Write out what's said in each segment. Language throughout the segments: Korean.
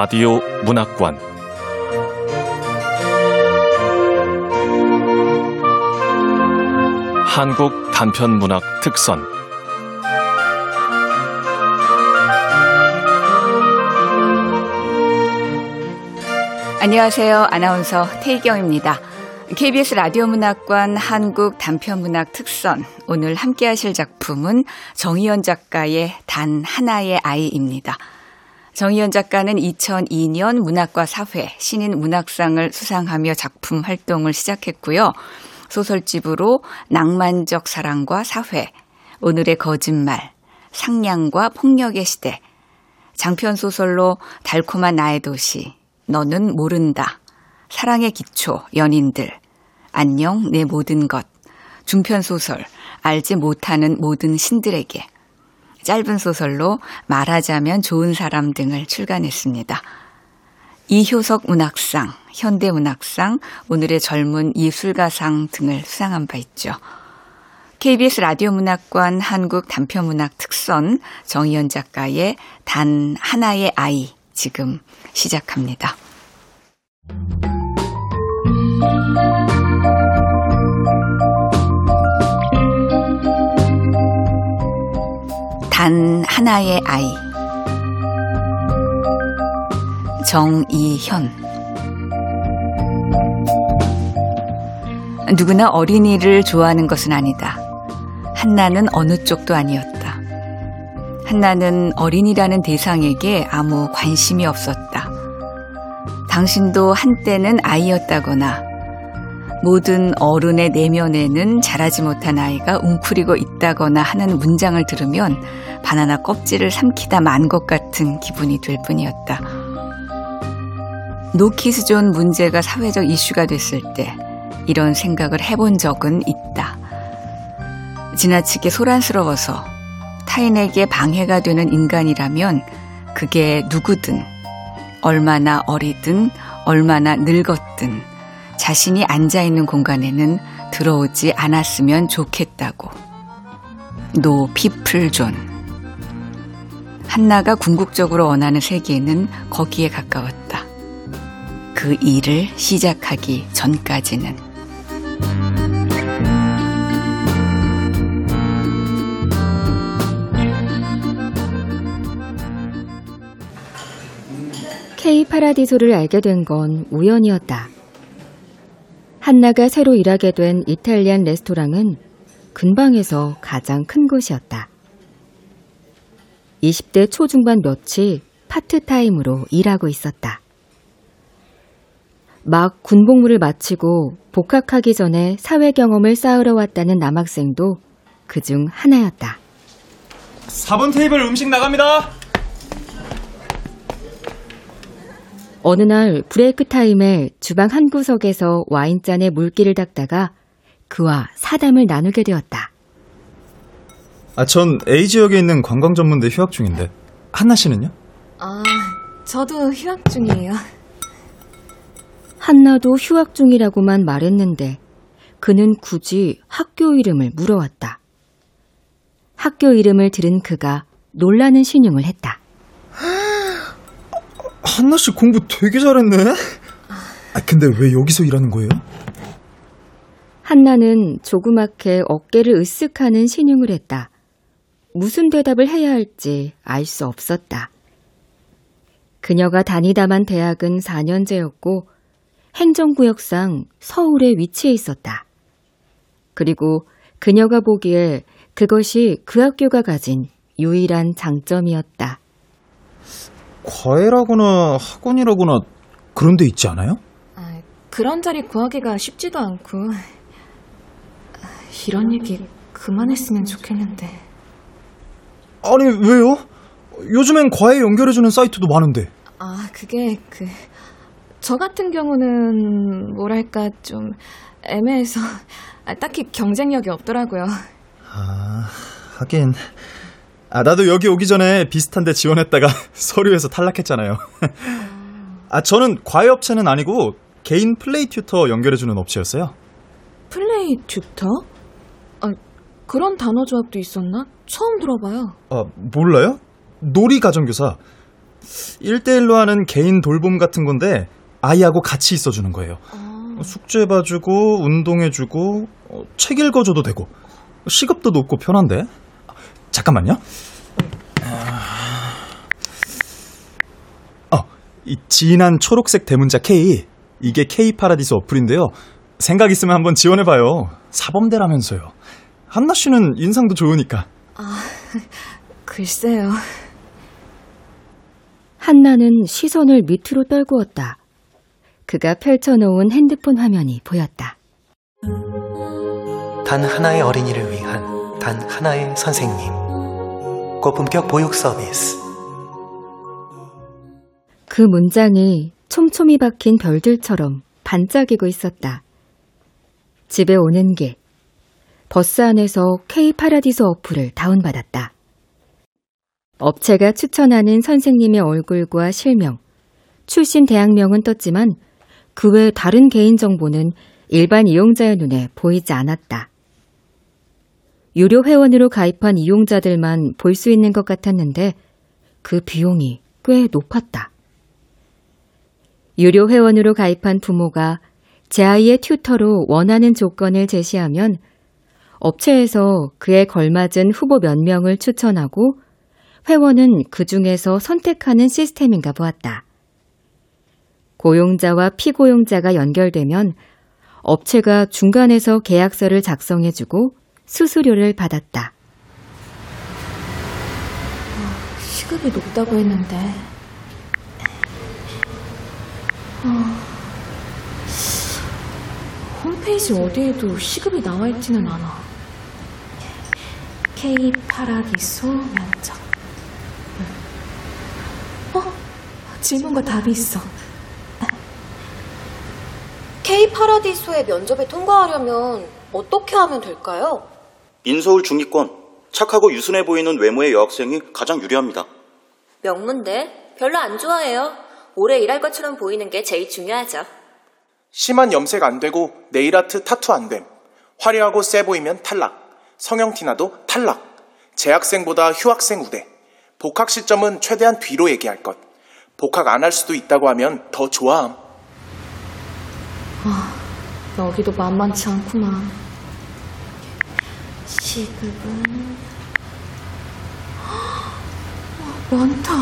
라디오 문학관 한국 단편 문학 특선 안녕하세요. 아나운서 태희경입니다. KBS 라디오 문학관 한국 단편 문학 특선 오늘 함께 하실 작품은 정희연 작가의 단 하나의 아이입니다. 정희연 작가는 2002년 문학과 사회 신인 문학상을 수상하며 작품 활동을 시작했고요. 소설집으로 낭만적 사랑과 사회, 오늘의 거짓말, 상냥과 폭력의 시대, 장편 소설로 달콤한 나의 도시, 너는 모른다, 사랑의 기초, 연인들, 안녕 내 모든 것, 중편 소설, 알지 못하는 모든 신들에게, 짧은 소설로 말하자면 좋은 사람 등을 출간했습니다. 이효석 문학상, 현대문학상, 오늘의 젊은 이술가상 등을 수상한 바 있죠. KBS 라디오 문학관 한국 단편문학 특선 정희연 작가의 단 하나의 아이 지금 시작합니다. 하나의 아이 정이현 누구나 어린이를 좋아하는 것은 아니다. 한나는 어느 쪽도 아니었다. 한나는 어린이라는 대상에게 아무 관심이 없었다. 당신도 한때는 아이였다거나 모든 어른의 내면에는 자라지 못한 아이가 웅크리고 있다거나 하는 문장을 들으면 바나나 껍질을 삼키다 만 것 같은 기분이 들 뿐이었다. 노키스존 문제가 사회적 이슈가 됐을 때 이런 생각을 해본 적은 있다. 지나치게 소란스러워서 타인에게 방해가 되는 인간이라면 그게 누구든 얼마나 어리든 얼마나 늙었든 자신이 앉아 있는 공간에는 들어오지 않았으면 좋겠다고. No people zone. 한나가 궁극적으로 원하는 세계는 거기에 가까웠다. 그 일을 시작하기 전까지는. K 파라디소를 알게 된 건 우연이었다. 한나가 새로 일하게 된 이탈리안 레스토랑은 근방에서 가장 큰 곳이었다. 20대 초중반 몇이 파트타임으로 일하고 있었다. 막 군복무를 마치고 복학하기 전에 사회 경험을 쌓으러 왔다는 남학생도 그 중 하나였다. 4번 테이블 음식 나갑니다. 어느 날 break time에 주방 한 구석에서 와인잔에 물기를 닦다가 그와 사담을 나누게 되었다. 아, 전 A 지역에 있는 관광 전문대 휴학 중인데. 한나 씨는요? 아, 저도 휴학 중이에요. 한나도 휴학 중이라고만 말했는데 그는 굳이 학교 이름을 물어왔다. 학교 이름을 들은 그가 놀라는 신용을 했다. 한나 씨 공부 되게 잘했네. 아, 근데 왜 여기서 일하는 거예요? 한나는 조그맣게 어깨를 으쓱하는 신용을 했다. 무슨 대답을 해야 할지 알 수 없었다. 그녀가 다니다만 대학은 4년제였고 행정구역상 서울에 위치해 있었다. 그리고 그녀가 보기에 그것이 그 학교가 가진 유일한 장점이었다. 과외라거나 학원이라거나 그런 데 있지 않아요? 아, 그런 자리 구하기가 쉽지도 않고. 이런 얘기 그만했으면 좋겠는데. 아니, 왜요? 요즘엔 과외 연결해주는 사이트도 많은데. 아, 그게 그, 저 같은 경우는 뭐랄까 좀 애매해서 아, 딱히 경쟁력이 없더라고요. 아, 하긴. 아, 나도 여기 오기 전에 비슷한 데 지원했다가 서류에서 탈락했잖아요. 아, 저는 과외 업체는 아니고 개인 플레이 튜터 연결해주는 업체였어요. 플레이 튜터? 아, 그런 단어 조합도 있었나? 처음 들어봐요. 아, 몰라요? 놀이 가정교사. 1대1로 하는 개인 돌봄 같은 건데 아이하고 같이 있어 주는 거예요. 숙제 봐 주고 운동해 주고 어, 책 읽어 줘도 되고 시급도 높고 편한데 잠깐만요. 어, 이 진한 초록색 대문자 K 이게 K 파라디스 어플인데요. 생각 있으면 한번 지원해봐요. 사범대라면서요. 한나 씨는 인상도 좋으니까. 글쎄요. 한나는 시선을 밑으로 떨구었다. 그가 펼쳐놓은 핸드폰 화면이 보였다. 단 하나의 어린이를 위한 단 하나의 선생님. 고품격 보육 서비스. 그 문장이 촘촘히 박힌 별들처럼 반짝이고 있었다. 집에 오는 길, 버스 안에서 K 파라디소 어플을 다운받았다. 업체가 추천하는 선생님의 얼굴과 실명, 출신 대학명은 떴지만 그 외 다른 개인정보는 일반 이용자의 눈에 보이지 않았다. 유료 회원으로 가입한 이용자들만 볼 수 있는 것 같았는데 그 비용이 꽤 높았다. 유료 회원으로 가입한 부모가 제 아이의 튜터로 원하는 조건을 제시하면 업체에서 그에 걸맞은 후보 몇 명을 추천하고 회원은 그 중에서 선택하는 시스템인가 보았다. 고용자와 피고용자가 연결되면 업체가 중간에서 계약서를 작성해주고 수수료를 받았다. 시급이 높다고 했는데. 어, 홈페이지 어디에도 시급이 나와 있지는 않아. K 파라디소 면접. 어? 질문과 답이 있어. K 파라디소의 면접에 통과하려면 어떻게 하면 될까요? 인서울 중위권 착하고 유순해 보이는 외모의 여학생이 가장 유리합니다. 명문대 별로 안 좋아해요. 오래 일할 것처럼 보이는 게 제일 중요하죠. 심한 염색 안 되고 네일 아트 타투 안 됨. 화려하고 세 보이면 탈락. 성형 티나도 탈락. 재학생보다 휴학생 우대. 복학 시점은 최대한 뒤로 얘기할 것. 복학 안 할 수도 있다고 하면 더 좋아함. 여기도 만만치 않구만. 시급은 많다.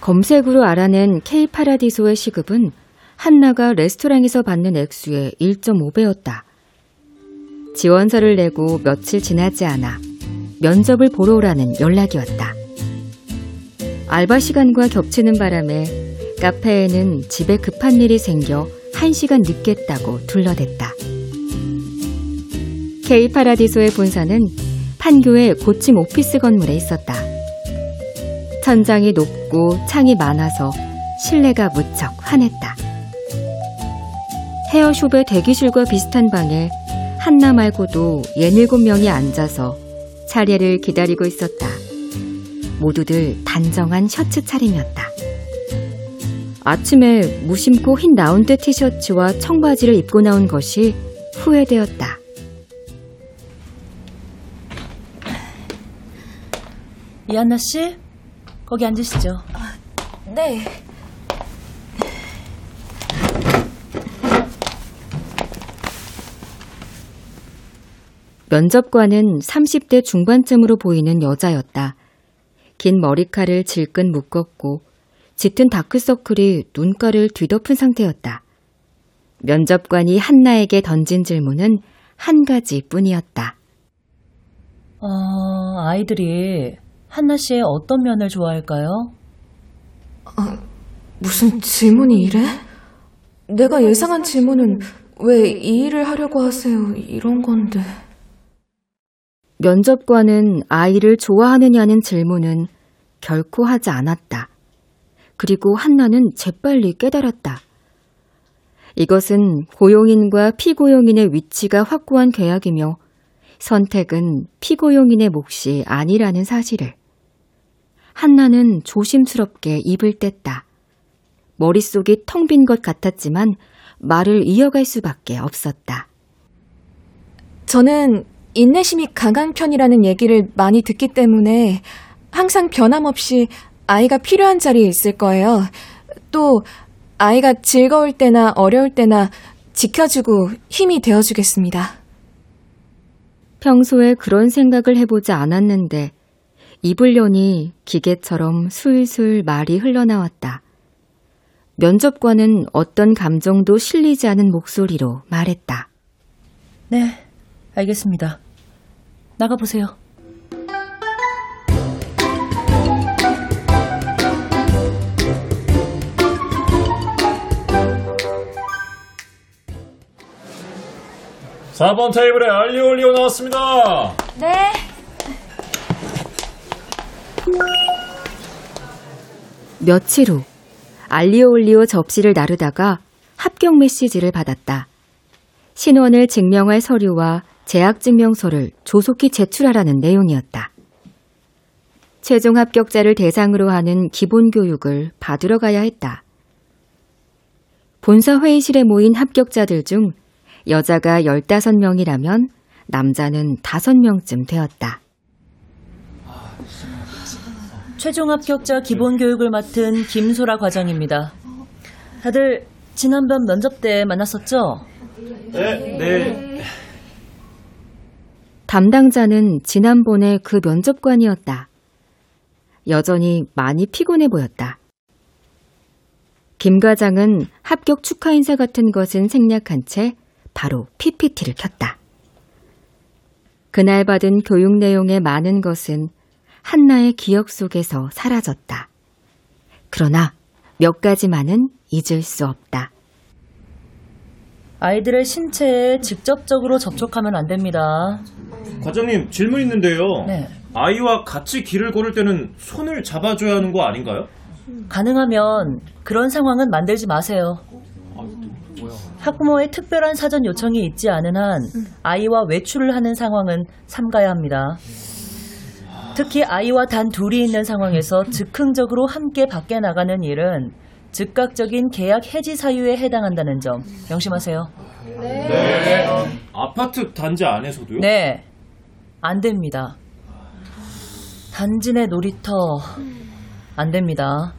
검색으로 알아낸 K 파라디소의 시급은 한나가 레스토랑에서 받는 액수의 1.5배였다. 지원서를 내고 며칠 지나지 않아 면접을 보러 오라는 연락이 왔다. 알바 시간과 겹치는 바람에 카페에는 집에 급한 일이 생겨 1시간 늦겠다고 둘러댔다. K 파라디소의 본사는 판교의 고층 오피스 건물에 있었다. 천장이 높고 창이 많아서 실내가 무척 환했다. 헤어숍의 대기실과 비슷한 방에 한나 말고도 예닐곱 명이 앉아서 차례를 기다리고 있었다. 모두들 단정한 셔츠 차림이었다. 아침에 무심코 흰 라운드 티셔츠와 청바지를 입고 나온 것이 후회되었다. 이한나 씨, 거기 앉으시죠. 네. 면접관은 30대 중반쯤으로 보이는 여자였다. 긴 머리칼을 질끈 묶었고 짙은 다크서클이 눈가를 뒤덮은 상태였다. 면접관이 한나에게 던진 질문은 한 가지 뿐이었다. 어, 아이들이 한나 씨의 어떤 면을 좋아할까요? 무슨 질문이 이래? 내가 예상한 질문은 왜 이 일을 하려고 하세요? 이런 건데. 면접관은 아이를 좋아하느냐는 질문은 결코 하지 않았다. 그리고 한나는 재빨리 깨달았다. 이것은 고용인과 피고용인의 위치가 확고한 계약이며 선택은 피고용인의 몫이 아니라는 사실을. 한나는 조심스럽게 입을 뗐다. 머릿속이 텅 빈 것 같았지만 말을 이어갈 수밖에 없었다. 저는 인내심이 강한 편이라는 얘기를 많이 듣기 때문에 항상 변함없이 아이가 필요한 자리에 있을 거예요. 또 아이가 즐거울 때나 어려울 때나 지켜주고 힘이 되어주겠습니다. 평소에 그런 생각을 해보지 않았는데 입을려니 기계처럼 술술 말이 흘러나왔다. 면접관은 어떤 감정도 실리지 않은 목소리로 말했다. 네, 알겠습니다. 나가보세요. (4번) 테이블에 알리오 올리오 나왔습니다 네. 며칠 후 알리오올리오 접시를 나르다가 합격 메시지를 받았다. 신원을 증명할 서류와 재학증명서를 조속히 제출하라는 내용이었다. 최종 합격자를 대상으로 하는 기본 교육을 받으러 가야 했다. 본사 회의실에 모인 합격자들 중 여자가 15명이라면 남자는 5명쯤 되었다. 최종 합격자 기본 교육을 맡은 김소라 과장입니다. 다들 지난번 면접 때 만났었죠? 네, 네. 담당자는 지난번에 그 면접관이었다. 여전히 많이 피곤해 보였다. 김 과장은 합격 축하 인사 같은 것은 생략한 채 바로 PPT를 켰다. 그날 받은 교육 내용의 많은 것은 한나의 기억 속에서 사라졌다. 그러나 몇 가지만은 잊을 수 없다. 아이들의 신체에 직접적으로 접촉하면 안 됩니다. 과장님 질문 있는데요 네. 아이와 같이 길을 걸을 때는 손을 잡아줘야 하는 거 아닌가요? 가능하면 그런 상황은 만들지 마세요. 학부모의 특별한 사전 요청이 있지 않은 한 아이와 외출을 하는 상황은 삼가야 합니다. 특히 아이와 단 둘이 있는 상황에서 즉흥적으로 함께 밖에 나가는 일은 즉각적인 계약 해지 사유에 해당한다는 점 명심하세요. 네. 아파트 단지 안에서도요? 네, 안 됩니다. 단지 내 놀이터 안 됩니다.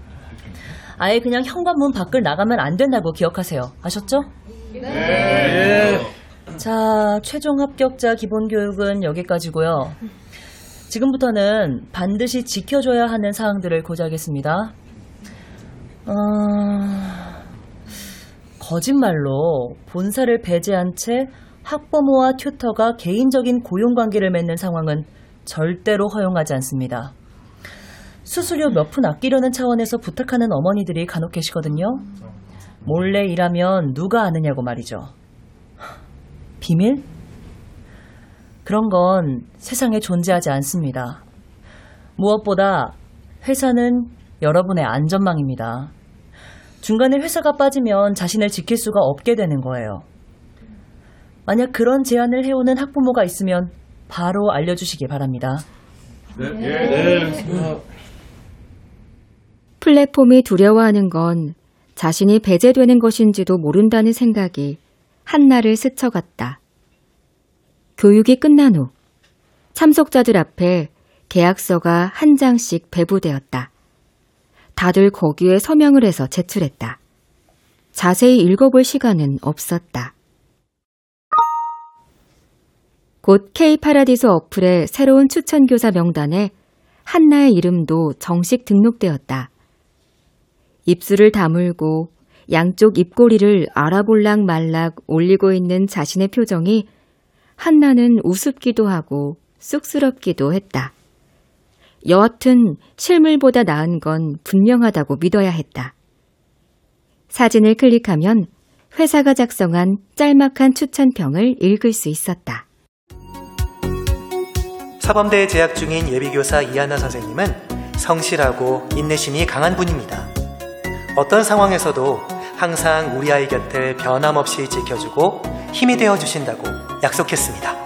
아예 그냥 현관문 밖을 나가면 안 된다고 기억하세요. 아셨죠? 네. 자, 최종 합격자 기본 교육은 여기까지고요. 지금부터는 반드시 지켜줘야 하는 사항들을 고지하겠습니다. 어... 거짓말로 본사를 배제한 채 학부모와 튜터가 개인적인 고용관계를 맺는 상황은 절대로 허용하지 않습니다. 수수료 몇 푼 아끼려는 차원에서 부탁하는 어머니들이 간혹 계시거든요. 몰래 일하면 누가 아느냐고 말이죠. 비밀? 그런 건 세상에 존재하지 않습니다. 무엇보다 회사는 여러분의 안전망입니다. 중간에 회사가 빠지면 자신을 지킬 수가 없게 되는 거예요. 만약 그런 제안을 해오는 학부모가 있으면 바로 알려주시기 바랍니다. 네. 네. 플랫폼이 두려워하는 건 자신이 배제되는 것인지도 모른다는 생각이 한나를 스쳐갔다. 교육이 끝난 후 참석자들 앞에 계약서가 한 장씩 배부되었다. 다들 거기에 서명을 해서 제출했다. 자세히 읽어볼 시간은 없었다. 곧 K 파라디소 어플의 새로운 추천교사 명단에 한나의 이름도 정식 등록되었다. 입술을 다물고 양쪽 입꼬리를 알아볼락 말락 올리고 있는 자신의 표정이 한나는 우습기도 하고 쑥스럽기도 했다. 여하튼 실물보다 나은 건 분명하다고 믿어야 했다. 사진을 클릭하면 회사가 작성한 짤막한 추천평을 읽을 수 있었다. 사범대에 재학 중인 예비교사 이하나 선생님은 성실하고 인내심이 강한 분입니다. 어떤 상황에서도 항상 우리 아이 곁을 변함없이 지켜주고 힘이 되어 주신다고 약속했습니다.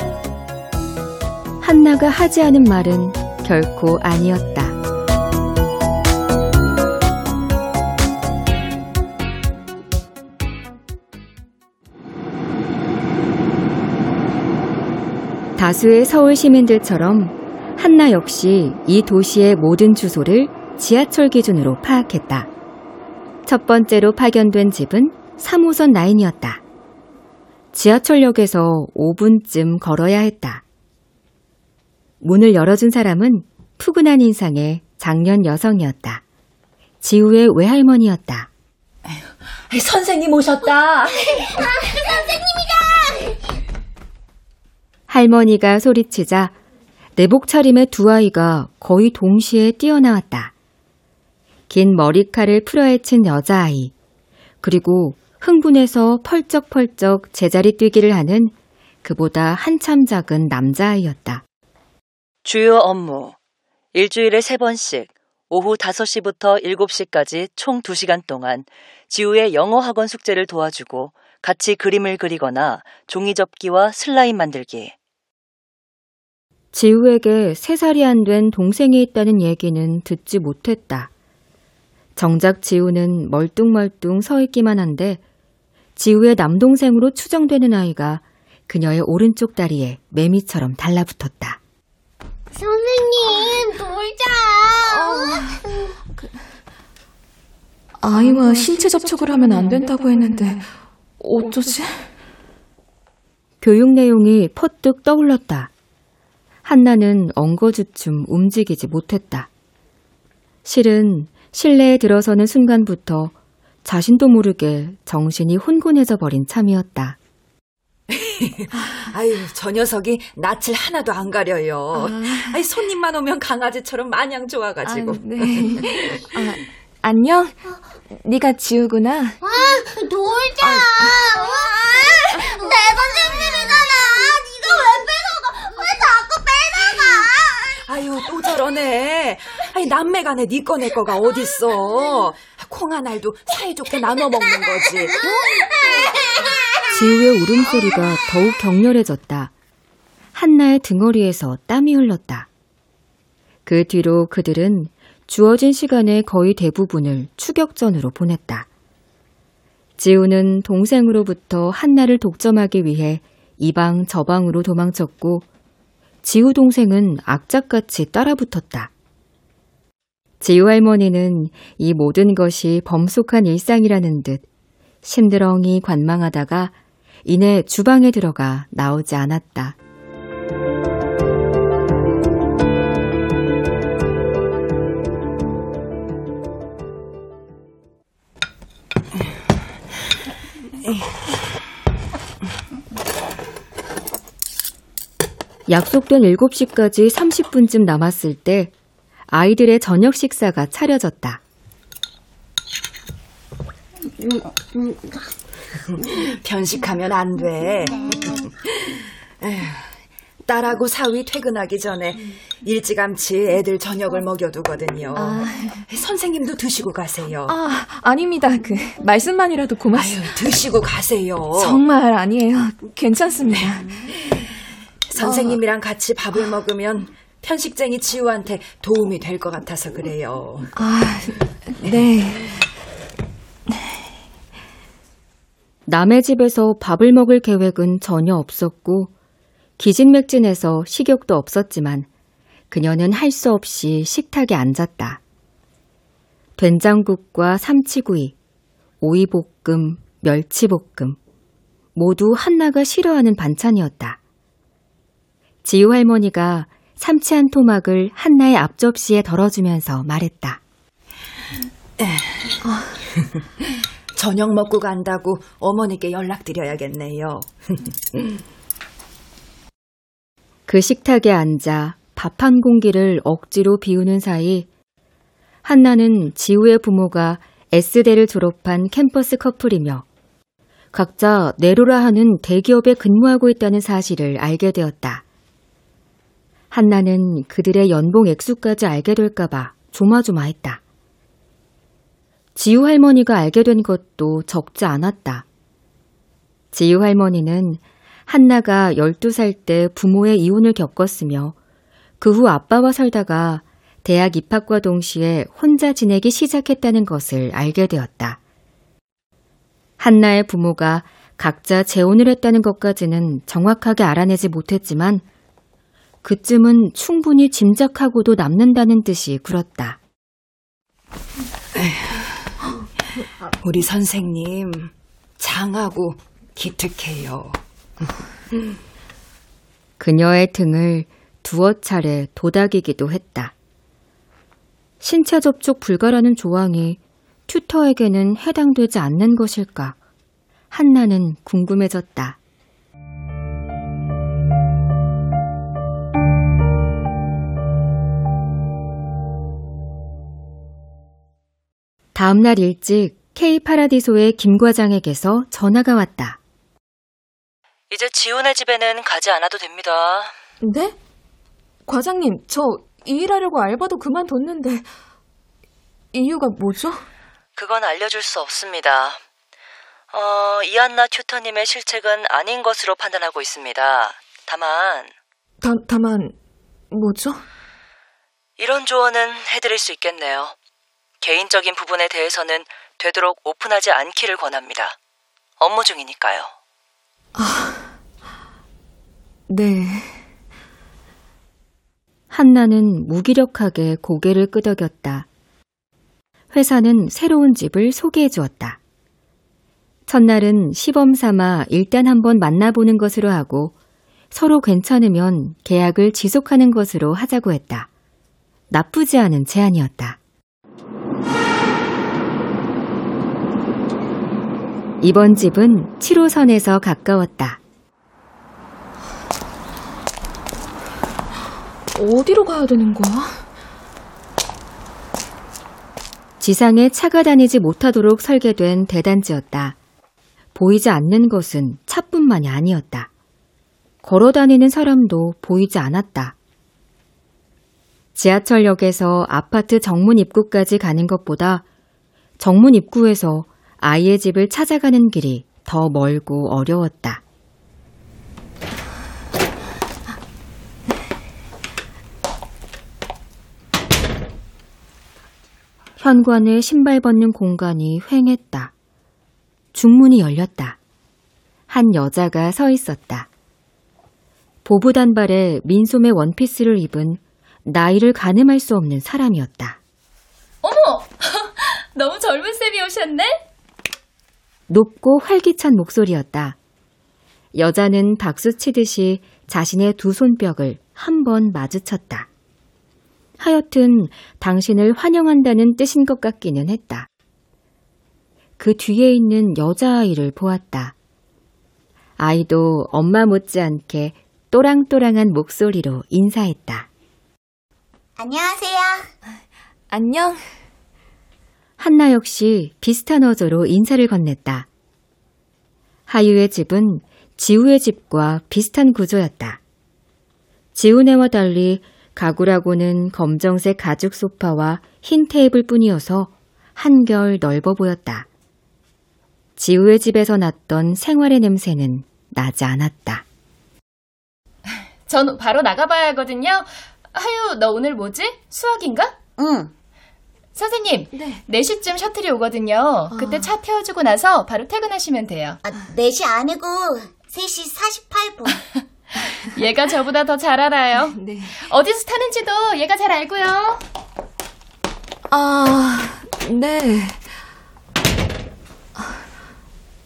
한나가 하지 않은 말은 결코 아니었다. 다수의 서울 시민들처럼 한나 역시 이 도시의 모든 주소를 지하철 기준으로 파악했다. 첫 번째로 파견된 집은 3호선 라인이었다. 지하철역에서 5분쯤 걸어야 했다. 문을 열어준 사람은 푸근한 인상의 장년 여성이었다. 지우의 외할머니였다. 선생님 오셨다. 할머니가 소리치자 내복 차림의 두 아이가 거의 동시에 뛰어나왔다. 긴 머리칼을 풀어헤친 여자아이, 그리고 흥분해서 펄쩍펄쩍 제자리 뛰기를 하는 그보다 한참 작은 남자아이였다. 주요 업무. 일주일에 세번씩 오후 5시부터 7시까지 총 2시간 동안 지우의 영어 학원 숙제를 도와주고 같이 그림을 그리거나 종이 접기와 슬라임 만들기. 지우에게 세 살이 안 된 동생이 있다는 얘기는 듣지 못했다. 정작 지우는 멀뚱멀뚱 서 있기만 한데 지우의 남동생으로 추정되는 아이가 그녀의 오른쪽 다리에 매미처럼 달라붙었다. 선생님, 놀자. 아이와 신체 접촉을 하면 안 된다고 했는데 어쩌지? 교육 내용이 퍼뜩 떠올랐다. 한나는 엉거주춤 움직이지 못했다. 실은 실내에 들어서는 순간부터 자신도 모르게 정신이 혼곤해져 버린 참이었다. 아유, 저 녀석이 낯을 하나도 안 가려요. 아. 아이, 손님만 오면 강아지처럼 마냥 좋아가지고. 아, 네. 아, 안녕? 네가 지우구나. 아, 놀자. 내 선생님이잖아. 네가 왜 뺏어가? 왜 자꾸 뺏어가? 아유, 또 저러네. 아이, 남매간에 네거내 거가 어딨어. 콩 하나도 사이좋게 나눠 먹는 거지. 지우의 울음소리가 더욱 격렬해졌다. 한나의 등허리에서 땀이 흘렀다. 그 뒤로 그들은 주어진 시간의 거의 대부분을 추격전으로 보냈다. 지우는 동생으로부터 한나를 독점하기 위해 이방 저방으로 도망쳤고 지우 동생은 악착같이 따라붙었다. 지우 할머니는 이 모든 것이 범속한 일상이라는 듯 심드렁이 관망하다가 이내 주방에 들어가 나오지 않았다. 약속된 7시까지 30분쯤 남았을 때 아이들의 저녁 식사가 차려졌다. 편식하면 안 돼. 에휴, 딸하고 사위 퇴근하기 전에 일찌감치 애들 저녁을 먹여두거든요. 선생님도 드시고 가세요. 아, 아닙니다. 그 말씀만이라도 고맙습니다. 드시고 가세요. 정말 아니에요. 괜찮습니다. 선생님이랑 같이 밥을 먹으면 편식쟁이 지우한테 도움이 될 것 같아서 그래요. 아, 네. 남의 집에서 밥을 먹을 계획은 전혀 없었고 기진맥진해서 식욕도 없었지만 그녀는 할 수 없이 식탁에 앉았다. 된장국과 삼치구이, 오이볶음, 멸치볶음 모두 한나가 싫어하는 반찬이었다. 지우 할머니가 삼치 한 토막을 한나의 앞접시에 덜어주면서 말했다. 저녁 먹고 간다고 어머니께 연락드려야겠네요. 그 식탁에 앉아 밥 한 공기를 억지로 비우는 사이 한나는 지우의 부모가 S대를 졸업한 캠퍼스 커플이며 각자 네로라 하는 대기업에 근무하고 있다는 사실을 알게 되었다. 한나는 그들의 연봉 액수까지 알게 될까봐 조마조마했다. 지우 할머니가 알게 된 것도 적지 않았다. 지우 할머니는 한나가 12살 때 부모의 이혼을 겪었으며 그 후 아빠와 살다가 대학 입학과 동시에 혼자 지내기 시작했다는 것을 알게 되었다. 한나의 부모가 각자 재혼을 했다는 것까지는 정확하게 알아내지 못했지만 그쯤은 충분히 짐작하고도 남는다는 듯이 굴었다. 우리 선생님 장하고 기특해요. 그녀의 등을 두어 차례 도닥이기도 했다. 신체 접촉 불가라는 조항이 튜터에게는 해당되지 않는 것일까? 한나는 궁금해졌다. 다음 날 일찍 K 파라디소의 김 과장에게서 전화가 왔다. 이제 지훈의 집에는 가지 않아도 됩니다. 네? 과장님, 저이 일하려고 알바도 그만뒀는데 이유가 뭐죠? 그건 알려줄 수 없습니다. 어, 이한나 튜터님의 실책은 아닌 것으로 판단하고 있습니다. 다만 다, 다만 뭐죠? 이런 조언은 해드릴 수 있겠네요. 개인적인 부분에 대해서는 되도록 오픈하지 않기를 권합니다. 업무 중이니까요. 네. 한나는 무기력하게 고개를 끄덕였다. 회사는 새로운 집을 소개해 주었다. 첫날은 시범 삼아 일단 한번 만나보는 것으로 하고 서로 괜찮으면 계약을 지속하는 것으로 하자고 했다. 나쁘지 않은 제안이었다. 이번 집은 7호선에서 가까웠다. 어디로 가야 되는 거야? 지상에 차가 다니지 못하도록 설계된 대단지였다. 보이지 않는 것은 차뿐만이 아니었다. 걸어 다니는 사람도 보이지 않았다. 지하철역에서 아파트 정문 입구까지 가는 것보다 정문 입구에서 아이의 집을 찾아가는 길이 더 멀고 어려웠다. 현관에 신발 벗는 공간이 휑했다. 중문이 열렸다. 한 여자가 서 있었다. 보부 단발에 민소매 원피스를 입은 나이를 가늠할 수 없는 사람이었다. 어머! 너무 젊은 쌤이 오셨네? 높고 활기찬 목소리였다. 여자는 박수 치듯이 자신의 두 손뼉을 한 번 마주쳤다. 하여튼 당신을 환영한다는 뜻인 것 같기는 했다. 그 뒤에 있는 여자아이를 보았다. 아이도 엄마 못지않게 또랑또랑한 목소리로 인사했다. 안녕하세요. 안녕. 한나 역시 비슷한 어조로 인사를 건넸다. 하유의 집은 지우의 집과 비슷한 구조였다. 지우네와 달리 가구라고는 검정색 가죽 소파와 흰 테이블 뿐이어서 한결 넓어 보였다. 지우의 집에서 났던 생활의 냄새는 나지 않았다. 전 바로 나가봐야 하거든요. 하유, 너 오늘 뭐지? 수학인가? 응. 선생님, 네. 4시쯤 셔틀이 오거든요. 그때 차 태워주고 나서 바로 퇴근하시면 돼요. 아, 4시 아니고 3시 48분. 얘가 저보다 더 잘 알아요. 네. 어디서 타는지도 얘가 잘 알고요. 아, 네.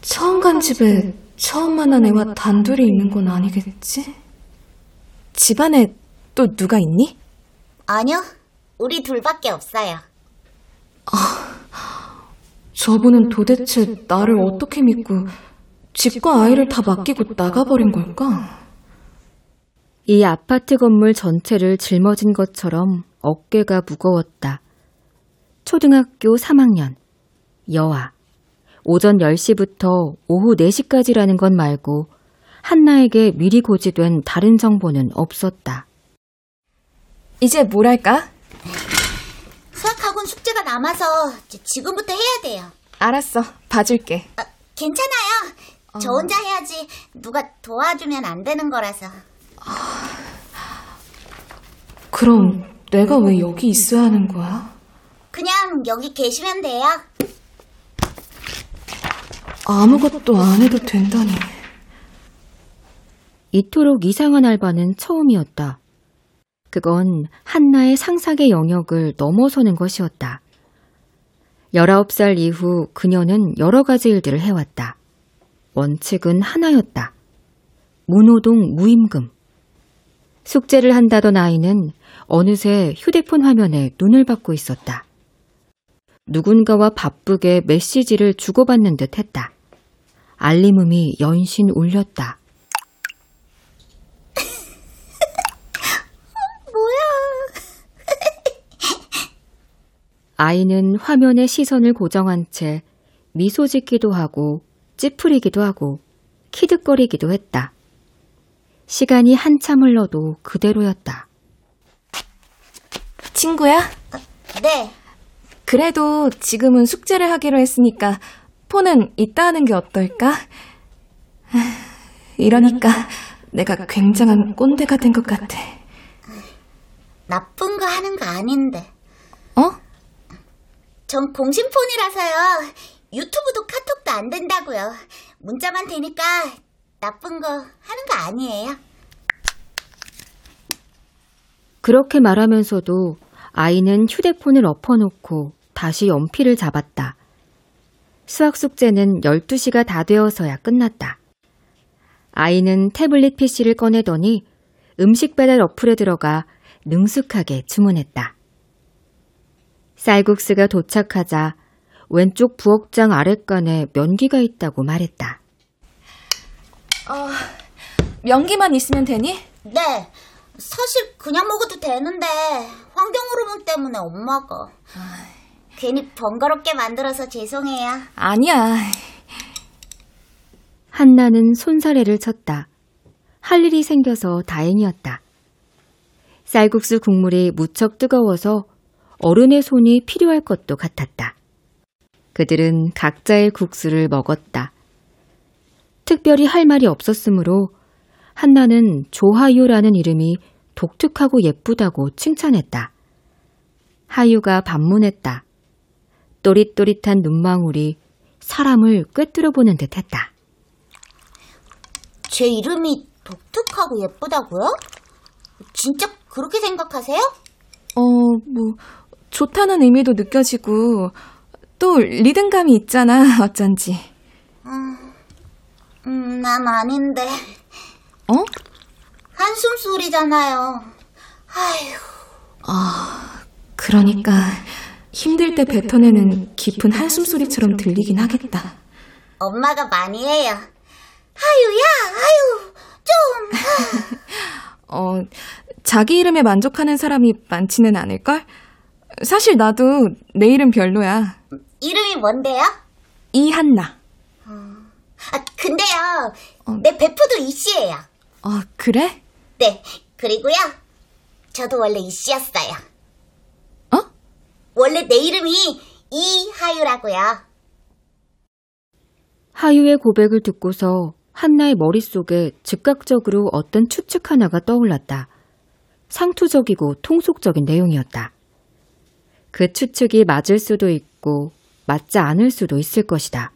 처음 간 집에 처음 만난 애와 단둘이 있는 건 아니겠지? 집안에 또 누가 있니? 아니요. 우리 둘밖에 없어요. 저분은 도대체 나를 어떻게 믿고 집과 아이를 다 맡기고 나가버린 걸까? 이 아파트 건물 전체를 짊어진 것처럼 어깨가 무거웠다. 초등학교 3학년, 여아. 오전 10시부터 오후 4시까지라는 것 말고 한나에게 미리 고지된 다른 정보는 없었다. 이제 뭘 할까? 수학학원 숙제가 남아서 지금부터 해야 돼요. 알았어. 봐줄게. 아, 괜찮아요. 저 혼자 해야지 누가 도와주면 안 되는 거라서. 그럼 내가 왜 여기 있어야 하는 거야? 그냥 여기 계시면 돼요. 아무것도 안 해도 된다니. 이토록 이상한 알바는 처음이었다. 그건 한나의 상상의 영역을 넘어서는 것이었다. 19살 이후 그녀는 여러 가지 일들을 해왔다. 원칙은 하나였다. 무노동 무임금. 숙제를 한다던 아이는 어느새 휴대폰 화면에 눈을 받고 있었다. 누군가와 바쁘게 메시지를 주고받는 듯 했다. 알림음이 연신 울렸다. 아이는 화면에 시선을 고정한 채 미소 짓기도 하고 찌푸리기도 하고 키득거리기도 했다. 시간이 한참 흘러도 그대로였다. 친구야? 네. 그래도 지금은 숙제를 하기로 했으니까 폰은 이따 하는 게 어떨까? 이러니까 내가 굉장한 꼰대가 된 것 같아. 나쁜 거 하는 거 아닌데. 어? 전 공신폰이라서요. 유튜브도 카톡도 안 된다고요. 문자만 되니까 나쁜 거 하는 거 아니에요. 그렇게 말하면서도 아이는 휴대폰을 엎어놓고 다시 연필을 잡았다. 수학 숙제는 12시가 다 되어서야 끝났다. 아이는 태블릿 PC를 꺼내더니 음식 배달 어플에 들어가 능숙하게 주문했다. 쌀국수가 도착하자 왼쪽 부엌장 아랫간에 면기가 있다고 말했다. 어, 면기만 있으면 되니? 네. 사실 그냥 먹어도 되는데 환경오염 때문에 엄마가 괜히 번거롭게 만들어서 죄송해요. 아니야. 한나는 손사래를 쳤다. 할 일이 생겨서 다행이었다. 쌀국수 국물이 무척 뜨거워서 어른의 손이 필요할 것도 같았다. 그들은 각자의 국수를 먹었다. 특별히 할 말이 없었으므로 한나는 조하유라는 이름이 독특하고 예쁘다고 칭찬했다. 하유가 반문했다. 또릿또릿한 눈망울이 사람을 꿰뚫어 보는 듯 했다. 제 이름이 독특하고 예쁘다고요? 진짜 그렇게 생각하세요? 어, 뭐, 좋다는 의미도 느껴지고, 또 리듬감이 있잖아, 어쩐지. 음, 음, 난 아닌데. 어? 한숨 소리잖아요. 아휴. 아, 그러니까 힘들 때 뱉어내는 깊은 한숨 소리처럼 들리긴 하겠다. 엄마가 많이 해요. 하유야, 하유, 좀. 어, 자기 이름에 만족하는 사람이 많지는 않을걸? 사실 나도 내 이름 별로야. 이름이 뭔데요? 이한나. 아, 근데요, 내 베프도 이씨예요. 어, 그래? 네, 그리고요, 저도 원래 이씨였어요. 어? 원래 내 이름이 이하유라고요. 하유의 고백을 듣고서 한나의 머릿속에 즉각적으로 어떤 추측 하나가 떠올랐다. 상투적이고 통속적인 내용이었다. 그 추측이 맞을 수도 있고 맞지 않을 수도 있을 것이다.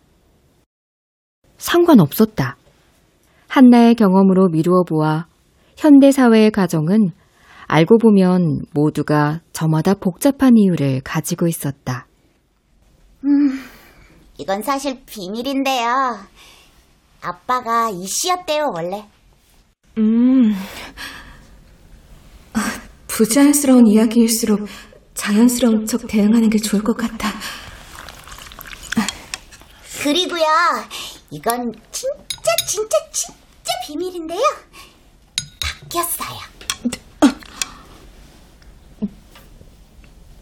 상관없었다. 한나의 경험으로 미루어 보아 현대사회의 가정은 알고 보면 모두가 저마다 복잡한 이유를 가지고 있었다. 음, 이건 사실 비밀인데요. 아빠가 이씨였대요, 원래. 음. 아, 부자연스러운 이야기일수록 자연스러운 척 대응하는 게 좋을 것 같아. 그리고요, 이건 진짜, 진짜, 진짜 비밀인데요. 바뀌었어요.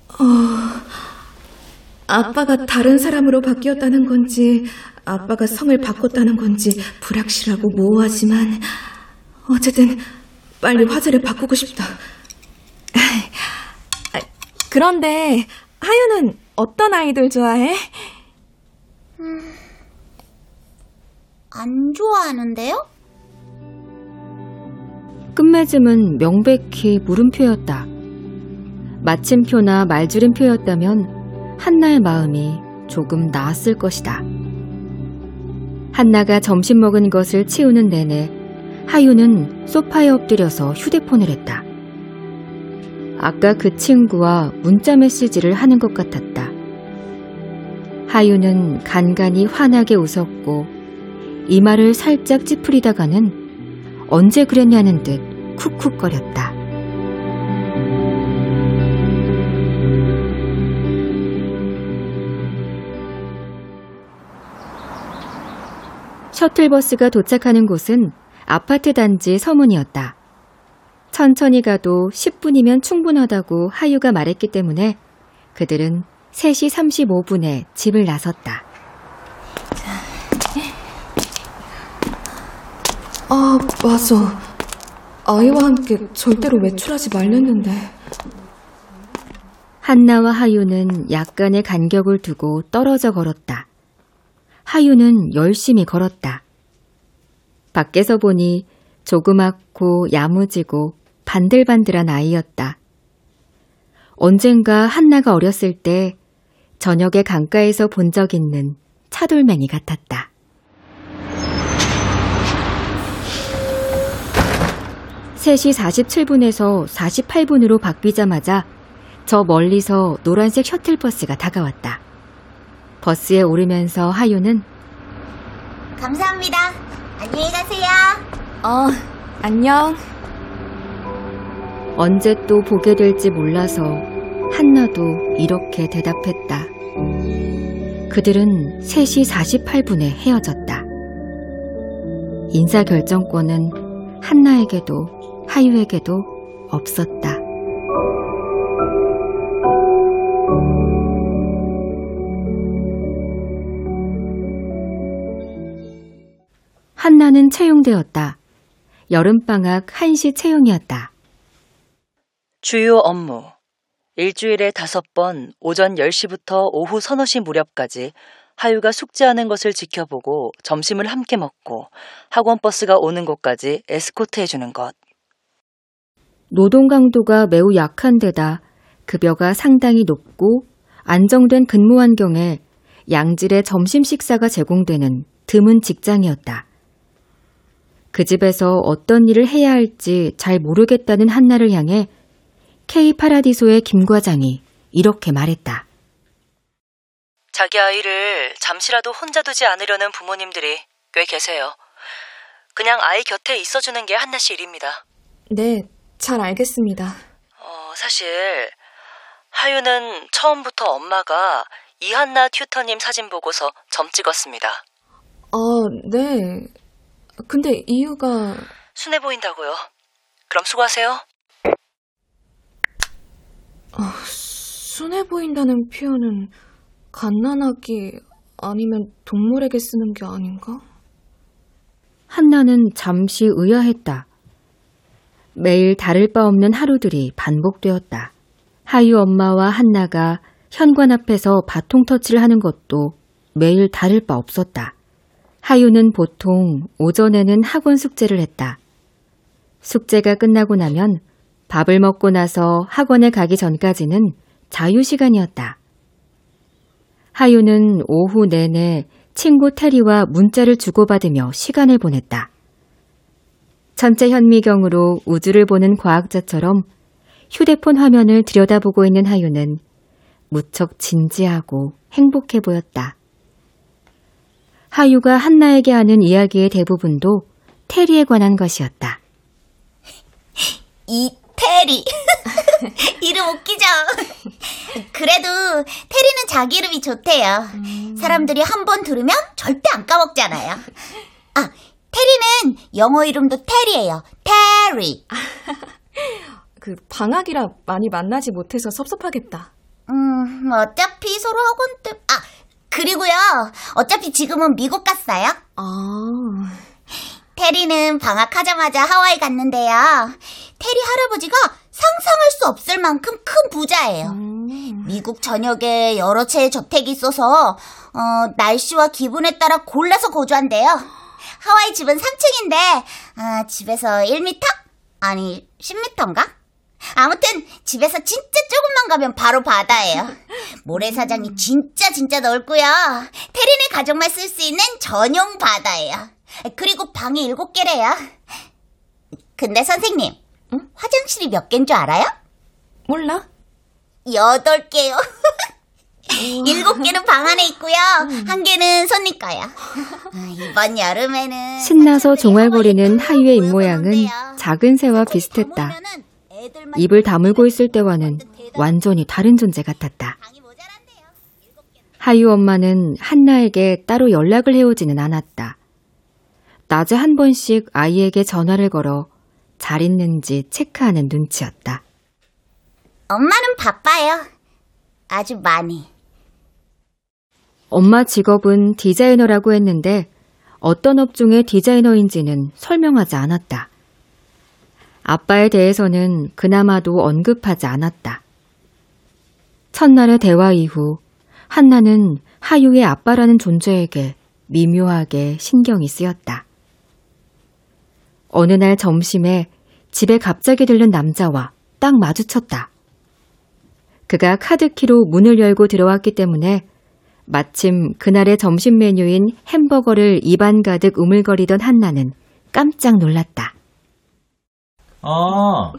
어, 아빠가 다른 사람으로 바뀌었다는 건지, 아빠가 성을 바꿨다는 건지 불확실하고 모호하지만, 어쨌든 빨리 화제를 바꾸고 싶다. 그런데 하유는 어떤 아이돌 좋아해? 음, 안 좋아하는데요? 끝맺음은 명백히 물음표였다. 마침표나 말줄임표였다면 한나의 마음이 조금 나았을 것이다. 한나가 점심 먹은 것을 치우는 내내 하유는 소파에 엎드려서 휴대폰을 했다. 아까 그 친구와 문자 메시지를 하는 것 같았다. 하유는 간간히 환하게 웃었고 이마를 살짝 찌푸리다가는 언제 그랬냐는 듯 쿡쿡거렸다. 셔틀버스가 도착하는 곳은 아파트 단지 서문이었다. 천천히 가도 10분이면 충분하다고 하유가 말했기 때문에 그들은 3시 35분에 집을 나섰다. 아, 맞아. 아이와 함께 절대로 외출하지 말랬는데. 한나와 하유는 약간의 간격을 두고 떨어져 걸었다. 하유는 열심히 걸었다. 밖에서 보니 조그맣고 야무지고 반들반들한 아이였다. 언젠가 한나가 어렸을 때 저녁에 강가에서 본 적 있는 차돌맹이 같았다. (3시 47분에서 48분으로 바뀌자마자 저 멀리서 노란색 셔틀버스가 다가왔다. 버스에 오르면서 하유는 감사합니다. 안녕히 가세요. 어, 안녕. 언제 또 보게 될지 몰라서 한나도 이렇게 대답했다. 그들은 3시 48분에 헤어졌다. 인사 결정권은 한나에게도 하유에게도 없었다. 한나는 채용되었다. 여름방학 1시 채용이었다. 주요 업무. 일주일에 다섯 번 오전 10시부터 오후 서너 시 무렵까지 하유가 숙제하는 것을 지켜보고 점심을 함께 먹고 학원 버스가 오는 곳까지 에스코트 해주는 것. 노동 강도가 매우 약한 데다 급여가 상당히 높고 안정된 근무 환경에 양질의 점심 식사가 제공되는 드문 직장이었다. 그 집에서 어떤 일을 해야 할지 잘 모르겠다는 한나를 향해 K 파라디소의 김 과장이 이렇게 말했다. 자기 아이를 잠시라도 혼자 두지 않으려는 부모님들이 꽤 계세요. 그냥 아이 곁에 있어주는 게 한나 씨 일입니다. 네, 잘 알겠습니다. 어, 사실 하유는 처음부터 엄마가 이한나 튜터님 사진 보고서 점 찍었습니다. 아, 네. 근데 이유가 순해 보인다고요. 그럼 수고하세요. 아, 순해 보인다는 표현은 갓난아기 아니면 동물에게 쓰는 게 아닌가? 한나는 잠시 의아했다. 매일 다를 바 없는 하루들이 반복되었다. 하유 엄마와 한나가 현관 앞에서 바통 터치를 하는 것도 매일 다를 바 없었다. 하유는 보통 오전에는 학원 숙제를 했다. 숙제가 끝나고 나면 밥을 먹고 나서 학원에 가기 전까지는 자유시간이었다. 하유는 오후 내내 친구 테리와 문자를 주고받으며 시간을 보냈다. 전체 현미경으로 우주를 보는 과학자처럼 휴대폰 화면을 들여다보고 있는 하유는 무척 진지하고 행복해 보였다. 하유가 한나에게 하는 이야기의 대부분도 테리에 관한 것이었다. 이 테리. 이름 웃기죠? 그래도 테리는 자기 이름이 좋대요. 사람들이 한 번 들으면 절대 안 까먹잖아요. 아, 테리는 영어 이름도 테리예요. 테리. 그 방학이라 많이 만나지 못해서 섭섭하겠다. 음, 어차피 서로 학원 때 아, 그리고요. 어차피 지금은 미국 갔어요. 아. 테리는 방학하자마자 하와이 갔는데요. 테리 할아버지가 상상할 수 없을 만큼 큰 부자예요. 미국 전역에 여러 채의 저택이 있어서 어, 날씨와 기분에 따라 골라서 거주한대요. 하와이 집은 3층인데 아, 집에서 1m? 아니 10m인가? 아무튼 집에서 진짜 조금만 가면 바로 바다예요. 모래사장이 진짜 진짜 넓고요. 테리네 가족만 쓸 수 있는 전용 바다예요. 그리고 방이 7개래요. 근데 선생님, 화장실이 몇 개인 줄 알아요? 몰라? 여덟 개요. 일곱 개는 방 안에 있고요. 한 개는 손님 거요. 아, 이번 여름에는 신나서 종알거리는 하유의 입모양은 작은 새와 비슷했다. 입을 다물고 있을 때와는 완전히 다른 존재 같았다. 하유 엄마는 한나에게 따로 연락을 해오지는 않았다. 낮에 한 번씩 아이에게 전화를 걸어 잘 있는지 체크하는 눈치였다. 엄마는 바빠요. 아주 많이. 엄마 직업은 디자이너라고 했는데 어떤 업종의 디자이너인지는 설명하지 않았다. 아빠에 대해서는 그나마도 언급하지 않았다. 첫날의 대화 이후 한나는 하유의 아빠라는 존재에게 미묘하게 신경이 쓰였다. 어느 날 점심에 집에 갑자기 들른 남자와 딱 마주쳤다. 그가 카드키로 문을 열고 들어왔기 때문에 마침 그날의 점심 메뉴인 햄버거를 입안 가득 우물거리던 한나는 깜짝 놀랐다. 아,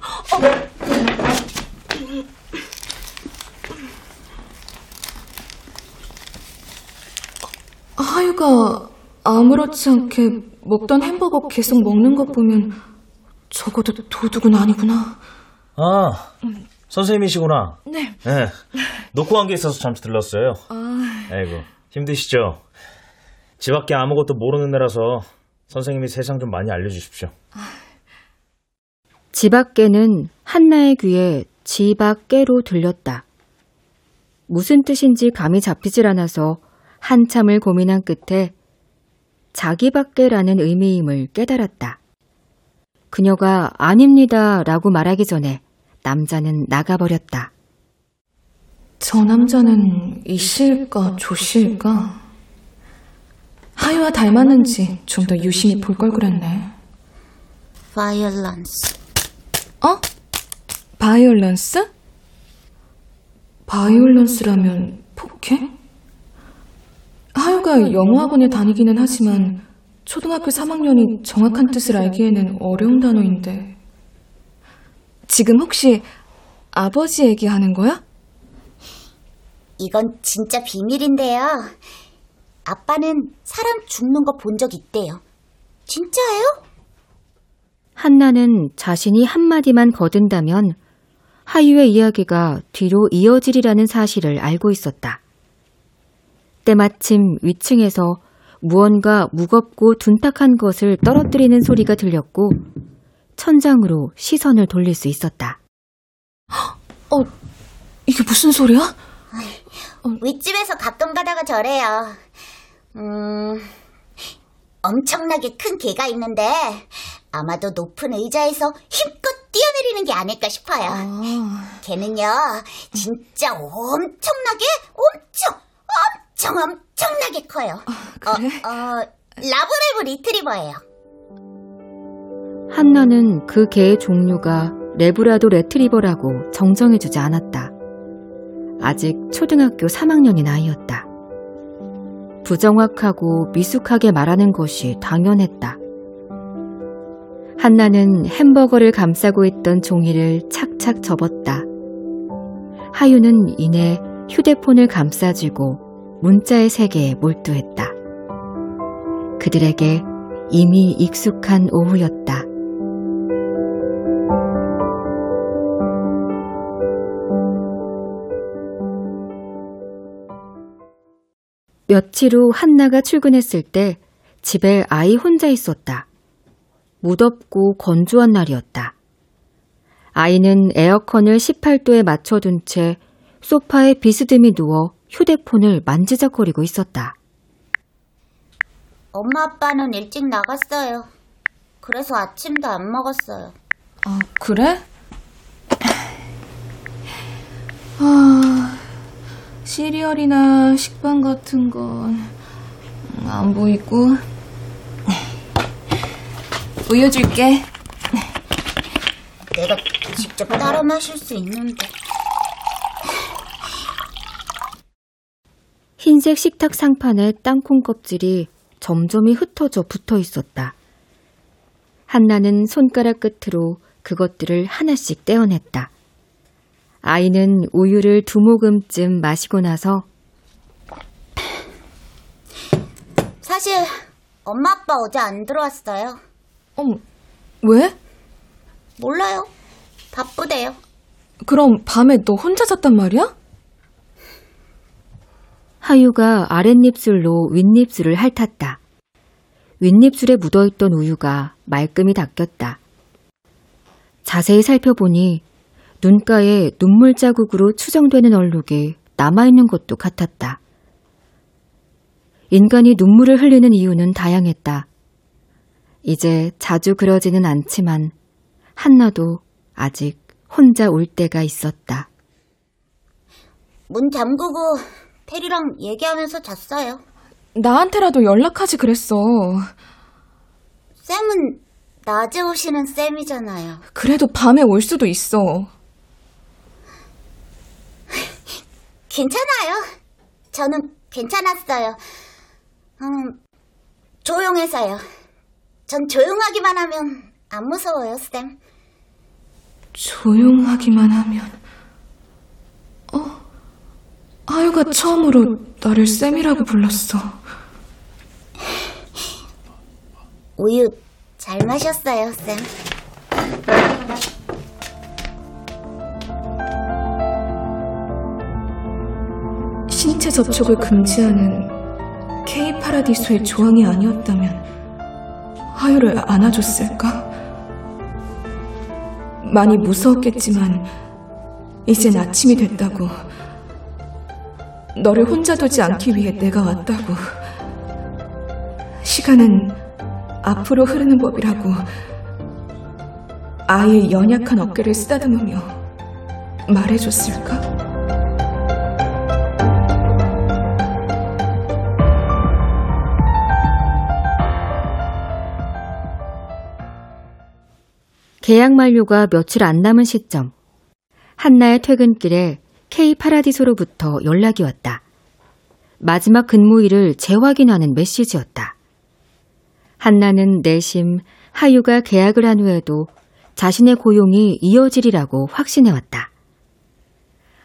하유가 아무렇지 않게 먹던 햄버거 계속 먹는 것 보면 적어도 도둑은 아니구나. 아, 선생님이시구나. 네. 네. 놓고 간 게 있어서 잠시 들렀어요. 아, 아이고, 힘드시죠? 집 밖에 아무것도 모르는 애라서 선생님이 세상 좀 많이 알려주십시오. 집 밖에는 한나의 귀에 집 밖에로 들렸다. 무슨 뜻인지 감이 잡히질 않아서 한참을 고민한 끝에 자기 밖에라는 의미임을 깨달았다. 그녀가 아닙니다 라고 말하기 전에 남자는 나가버렸다. 저 남자는 이 씨일까 조 씨일까? 하유와 닮았는지 좀 더 유심히 볼 걸 그랬네. 바이올런스. 어? 바이올런스? 바이올런스라면 폭행? 하유가 영어 학원에 다니기는 하지만 초등학교 3학년이 정확한 뜻을 알기에는 어려운 단어인데. 지금 혹시 아버지 얘기하는 거야? 이건 진짜 비밀인데요. 아빠는 사람 죽는 거 본 적 있대요. 진짜예요? 한나는 자신이 한마디만 거둔다면 하유의 이야기가 뒤로 이어지리라는 사실을 알고 있었다. 때 마침 위층에서 무언가 무겁고 둔탁한 것을 떨어뜨리는 소리가 들렸고 천장으로 시선을 돌릴 수 있었다. 어, 이게 무슨 소리야? 윗집에서 가끔 가다가 저래요. 음, 엄청나게 큰 개가 있는데 아마도 높은 의자에서 힘껏 뛰어내리는 게 아닐까 싶어요. 개는요, 진짜 엄청나게, 엄청, 엄 청, 엄청나게 커요. 그래? 어, 어, 라브레브 리트리버예요. 한나는 그 개의 종류가 레브라도 레트리버라고 정정해주지 않았다. 아직 초등학교 3학년인 아이였다. 부정확하고 미숙하게 말하는 것이 당연했다. 한나는 햄버거를 감싸고 있던 종이를 착착 접었다. 하유는 이내 휴대폰을 감싸쥐고 문자의 세계에 몰두했다. 그들에게 이미 익숙한 오후였다. 며칠 후 한나가 출근했을 때 집에 아이 혼자 있었다. 무덥고 건조한 날이었다. 아이는 에어컨을 18도에 맞춰둔 채 소파에 비스듬히 누워 휴대폰을 만지작거리고 있었다. 엄마 아빠는 일찍 나갔어요. 그래서 아침도 안 먹었어요. 아, 그래? 아, 시리얼이나 식빵 같은 건 안 보이고. 우유 줄게. 내가 직접 따라 마실 수 있는데. 흰색 식탁 상판에 땅콩 껍질이 점점이 흩어져 붙어 있었다. 한나는 손가락 끝으로 그것들을 하나씩 떼어냈다. 아이는 우유를 두 모금쯤 마시고 나서 사실 엄마 아빠 어제 안 들어왔어요. 어, 왜? 몰라요. 바쁘대요. 그럼 밤에 너 혼자 잤단 말이야? 하유가 아랫입술로 윗입술을 핥았다. 윗입술에 묻어있던 우유가 말끔히 닦였다. 자세히 살펴보니 눈가에 눈물 자국으로 추정되는 얼룩이 남아있는 것도 같았다. 인간이 눈물을 흘리는 이유는 다양했다. 이제 자주 그러지는 않지만 한나도 아직 혼자 울 때가 있었다. 문 잠그고 테리랑 얘기하면서 잤어요. 나한테라도 연락하지 그랬어. 쌤은 낮에 오시는 쌤이잖아요. 그래도 밤에 올 수도 있어. 괜찮아요. 저는 괜찮았어요. 음, 조용해서요. 전 조용하기만 하면 안 무서워요, 쌤. 조용하기만 하면. 어? 하유가 처음으로 나를 쌤이라고 불렀어. 우유 잘 마셨어요, 쌤. 신체 접촉을 금지하는 K 파라디소의 조항이 아니었다면 하유를 안아줬을까? 많이 무서웠겠지만 이젠 아침이 됐다고 너를 혼자 두지 않기 위해 내가 왔다고 시간은 앞으로 흐르는 법이라고 아이의 연약한 어깨를 쓰다듬으며 말해줬을까? 계약 만료가 며칠 안 남은 시점. 한나의 퇴근길에 K 파라디소로부터 연락이 왔다. 마지막 근무일을 재확인하는 메시지였다. 한나는 내심 하유가 계약을 한 후에도 자신의 고용이 이어지리라고 확신해왔다.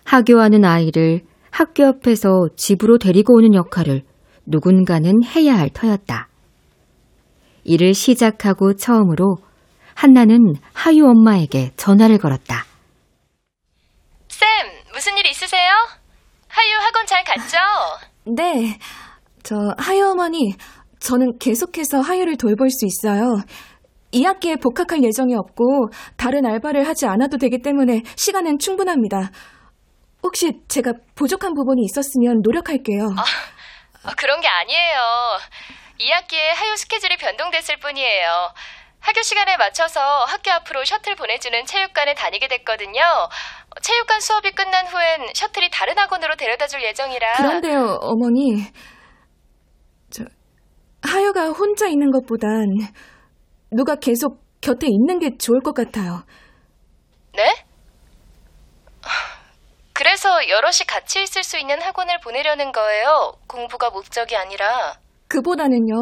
하교하는 아이를 학교 앞에서 집으로 데리고 오는 역할을 누군가는 해야 할 터였다. 일을 시작하고 처음으로 한나는 하유 엄마에게 전화를 걸었다. 쌤, 무슨 일 있으세요? 하유 학원 잘 갔죠? 네. 저 하유 어머니, 저는 계속해서 하유를 돌볼 수 있어요. 2학기에 복학할 예정이 없고 다른 알바를 하지 않아도 되기 때문에 시간은 충분합니다. 혹시 제가 부족한 부분이 있었으면 노력할게요. 아, 그런 게 아니에요. 2학기에 하유 스케줄이 변동됐을 뿐이에요. 학교 시간에 맞춰서 학교 앞으로 셔틀 보내주는 체육관에 다니게 됐거든요. 체육관 수업이 끝난 후엔 셔틀이 다른 학원으로 데려다 줄 예정이라. 그런데요, 어머니. 저, 하유가 혼자 있는 것보단 누가 계속 곁에 있는 게 좋을 것 같아요. 네? 그래서 여럿이 같이 있을 수 있는 학원을 보내려는 거예요. 공부가 목적이 아니라. 그보다는요.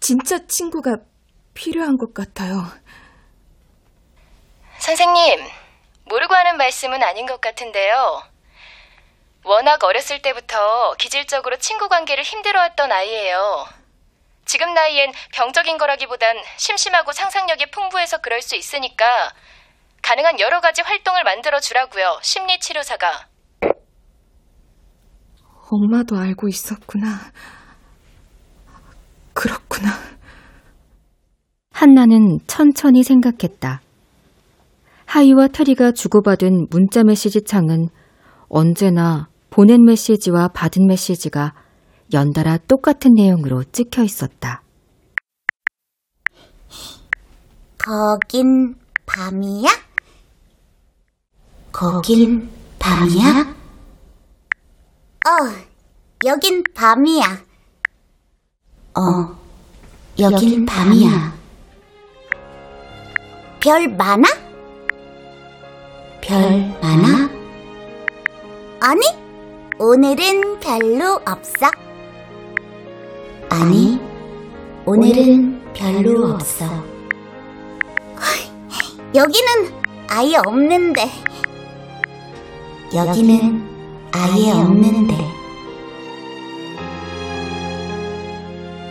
진짜 친구가 필요한 것 같아요. 선생님, 모르고 하는 말씀은 아닌 것 같은데요. 워낙 어렸을 때부터 기질적으로 친구 관계를 힘들어했던 아이예요. 지금 나이엔 병적인 거라기보단 심심하고 상상력이 풍부해서 그럴 수 있으니까 가능한 여러 가지 활동을 만들어 주라고요. 심리 치료사가. 엄마도 알고 있었구나. 그렇구나. 한나는 천천히 생각했다. 하이와 테리가 주고받은 문자 메시지 창은 언제나 보낸 메시지와 받은 메시지가 연달아 똑같은 내용으로 찍혀 있었다. 거긴 밤이야? 거긴 밤이야? 어, 여긴 밤이야. 어, 여긴 밤이야. 별 많아? 별 많아? 아니, 오늘은 별로 없어. 아니, 오늘은 별로 없어. 여기는 아예 없는데. 여기는 아예 없는데.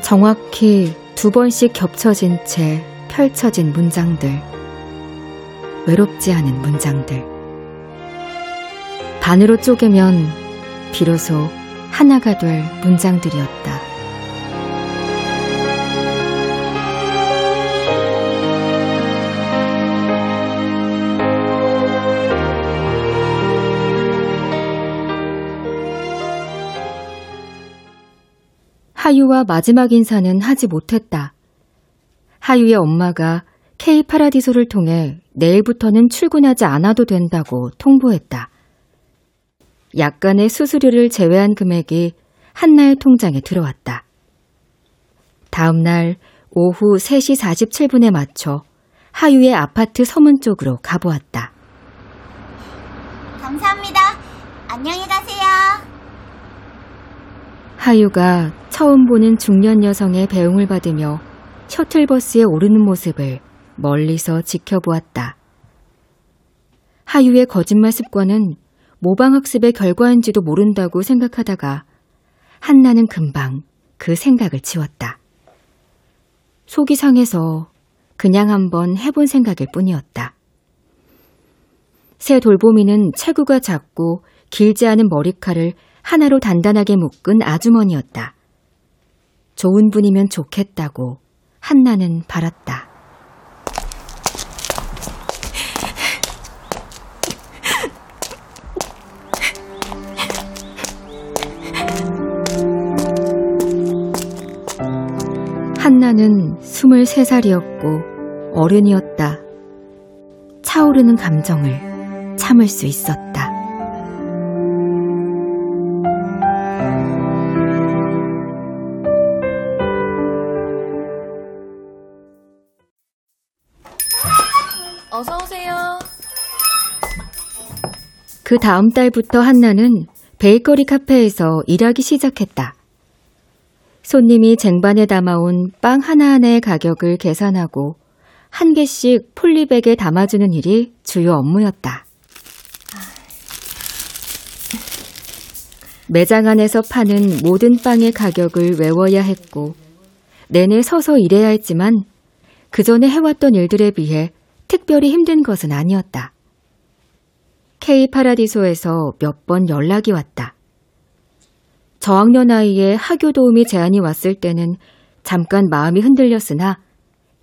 정확히 두 번씩 겹쳐진 채 펼쳐진 문장들. 외롭지 않은 문장들. 반으로 쪼개면 비로소 하나가 될 문장들이었다. 하유와 마지막 인사는 하지 못했다. 하유의 엄마가 K 파라디소를 통해 내일부터는 출근하지 않아도 된다고 통보했다. 약간의 수수료를 제외한 금액이 한나의 통장에 들어왔다. 다음 날 오후 3시 47분에 맞춰 하유의 아파트 서문 쪽으로 가보았다. 감사합니다. 안녕히 가세요. 하유가 처음 보는 중년 여성의 배웅을 받으며 셔틀버스에 오르는 모습을 멀리서 지켜보았다. 하유의 거짓말 습관은 모방학습의 결과인지도 모른다고 생각하다가 한나는 금방 그 생각을 지웠다. 속이 상해서 그냥 한번 해본 생각일 뿐이었다. 새 돌보미는 체구가 작고 길지 않은 머리칼을 하나로 단단하게 묶은 아주머니였다. 좋은 분이면 좋겠다고 한나는 바랐다. 한나는 23살이었고 어른이었다. 차오르는 감정을 참을 수 있었다. 어서 오세요. 그 다음 달부터 한나는 베이커리 카페에서 일하기 시작했다. 손님이 쟁반에 담아온 빵 하나하나의 가격을 계산하고 한 개씩 폴리백에 담아주는 일이 주요 업무였다. 매장 안에서 파는 모든 빵의 가격을 외워야 했고, 내내 서서 일해야 했지만, 그 전에 해왔던 일들에 비해 특별히 힘든 것은 아니었다. K 파라디소에서 몇 번 연락이 왔다. 저학년 아이의 학교 도우미 제안이 왔을 때는 잠깐 마음이 흔들렸으나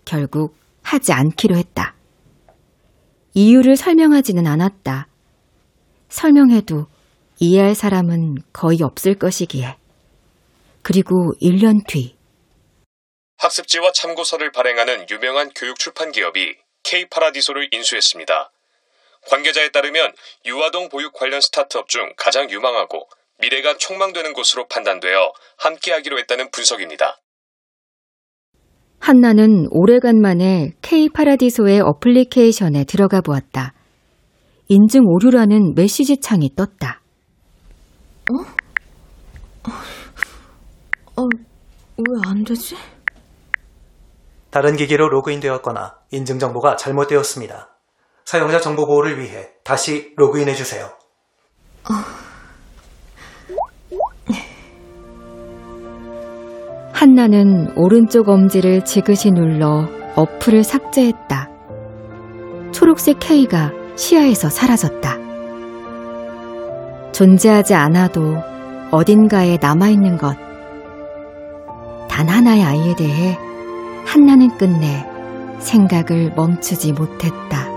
결국 하지 않기로 했다. 이유를 설명하지는 않았다. 설명해도 이해할 사람은 거의 없을 것이기에. 그리고 1년 뒤. 학습지와 참고서를 발행하는 유명한 교육 출판 기업이 K 파라디소를 인수했습니다. 관계자에 따르면 유아동 보육 관련 스타트업 중 가장 유망하고 미래가 촉망되는 곳으로 판단되어 함께하기로 했다는 분석입니다. 한나는 오래간만에 K 파라디소의 어플리케이션에 들어가 보았다. 인증 오류라는 메시지 창이 떴다. 어, 왜안 되지? 다른 기기로 로그인되었거나 인증 정보가 잘못되었습니다. 사용자 정보 보호를 위해 다시 로그인해 주세요. 한나는 오른쪽 엄지를 지그시 눌러 어플을 삭제했다. 초록색 K가 시야에서 사라졌다. 존재하지 않아도 어딘가에 남아있는 것. 단 하나의 아이에 대해 한나는 끝내 생각을 멈추지 못했다.